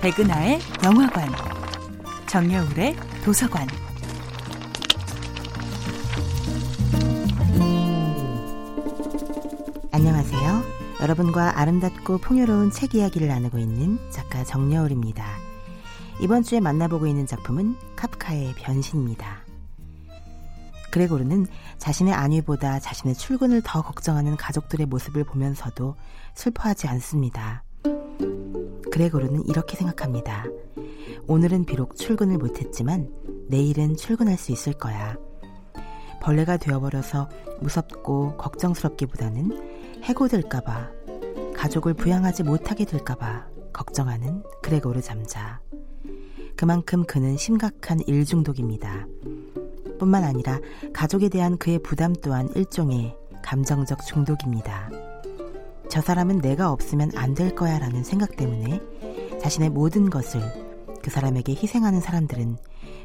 백은하의 영화관, 정여울의 도서관. 안녕하세요. 여러분과 아름답고 풍요로운 책 이야기를 나누고 있는 작가 정여울입니다. 이번 주에 만나보고 있는 작품은 카프카의 변신입니다. 그레고르는 자신의 안위보다 자신의 출근을 더 걱정하는 가족들의 모습을 보면서도 슬퍼하지 않습니다. 그레고르는 이렇게 생각합니다. 오늘은 비록 출근을 못했지만 내일은 출근할 수 있을 거야. 벌레가 되어버려서 무섭고 걱정스럽기보다는 해고될까봐, 가족을 부양하지 못하게 될까봐 걱정하는 그레고르 잠자. 그만큼 그는 심각한 일중독입니다. 뿐만 아니라 가족에 대한 그의 부담 또한 일종의 감정적 중독입니다. 저 사람은 내가 없으면 안 될 거야 라는 생각 때문에 자신의 모든 것을 그 사람에게 희생하는 사람들은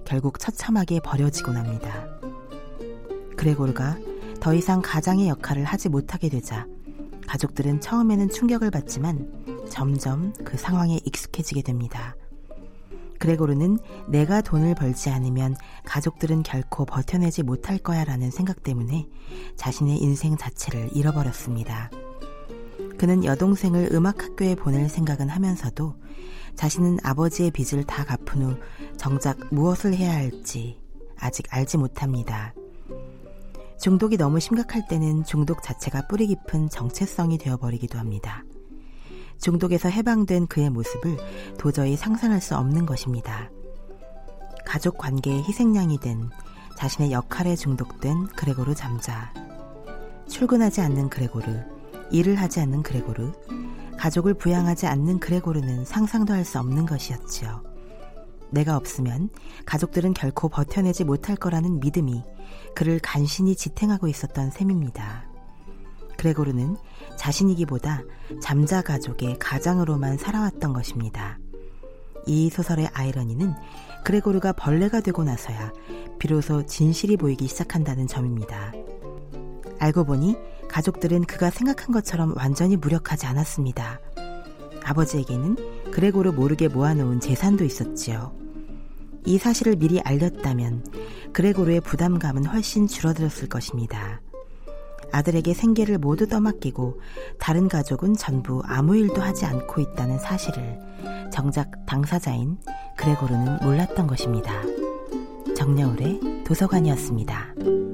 결국 처참하게 버려지곤 합니다. 그레고르가 더 이상 가장의 역할을 하지 못하게 되자 가족들은 처음에는 충격을 받지만 점점 그 상황에 익숙해지게 됩니다. 그레고르는 내가 돈을 벌지 않으면 가족들은 결코 버텨내지 못할 거야 라는 생각 때문에 자신의 인생 자체를 잃어버렸습니다. 그는 여동생을 음악학교에 보낼 생각은 하면서도 자신은 아버지의 빚을 다 갚은 후 정작 무엇을 해야 할지 아직 알지 못합니다. 중독이 너무 심각할 때는 중독 자체가 뿌리 깊은 정체성이 되어버리기도 합니다. 중독에서 해방된 그의 모습을 도저히 상상할 수 없는 것입니다. 가족 관계의 희생양이 된 자신의 역할에 중독된 그레고르 잠자. 출근하지 않는 그레고르, 일을 하지 않는 그레고르, 가족을 부양하지 않는 그레고르는 상상도 할 수 없는 것이었지요. 내가 없으면 가족들은 결코 버텨내지 못할 거라는 믿음이 그를 간신히 지탱하고 있었던 셈입니다. 그레고르는 자신이기보다 잠자 가족의 가장으로만 살아왔던 것입니다. 이 소설의 아이러니는 그레고르가 벌레가 되고 나서야 비로소 진실이 보이기 시작한다는 점입니다. 알고 보니 가족들은 그가 생각한 것처럼 완전히 무력하지 않았습니다. 아버지에게는 그레고르 모르게 모아놓은 재산도 있었지요. 이 사실을 미리 알렸다면 그레고르의 부담감은 훨씬 줄어들었을 것입니다. 아들에게 생계를 모두 떠맡기고 다른 가족은 전부 아무 일도 하지 않고 있다는 사실을 정작 당사자인 그레고르는 몰랐던 것입니다. 정여울의 도서관이었습니다.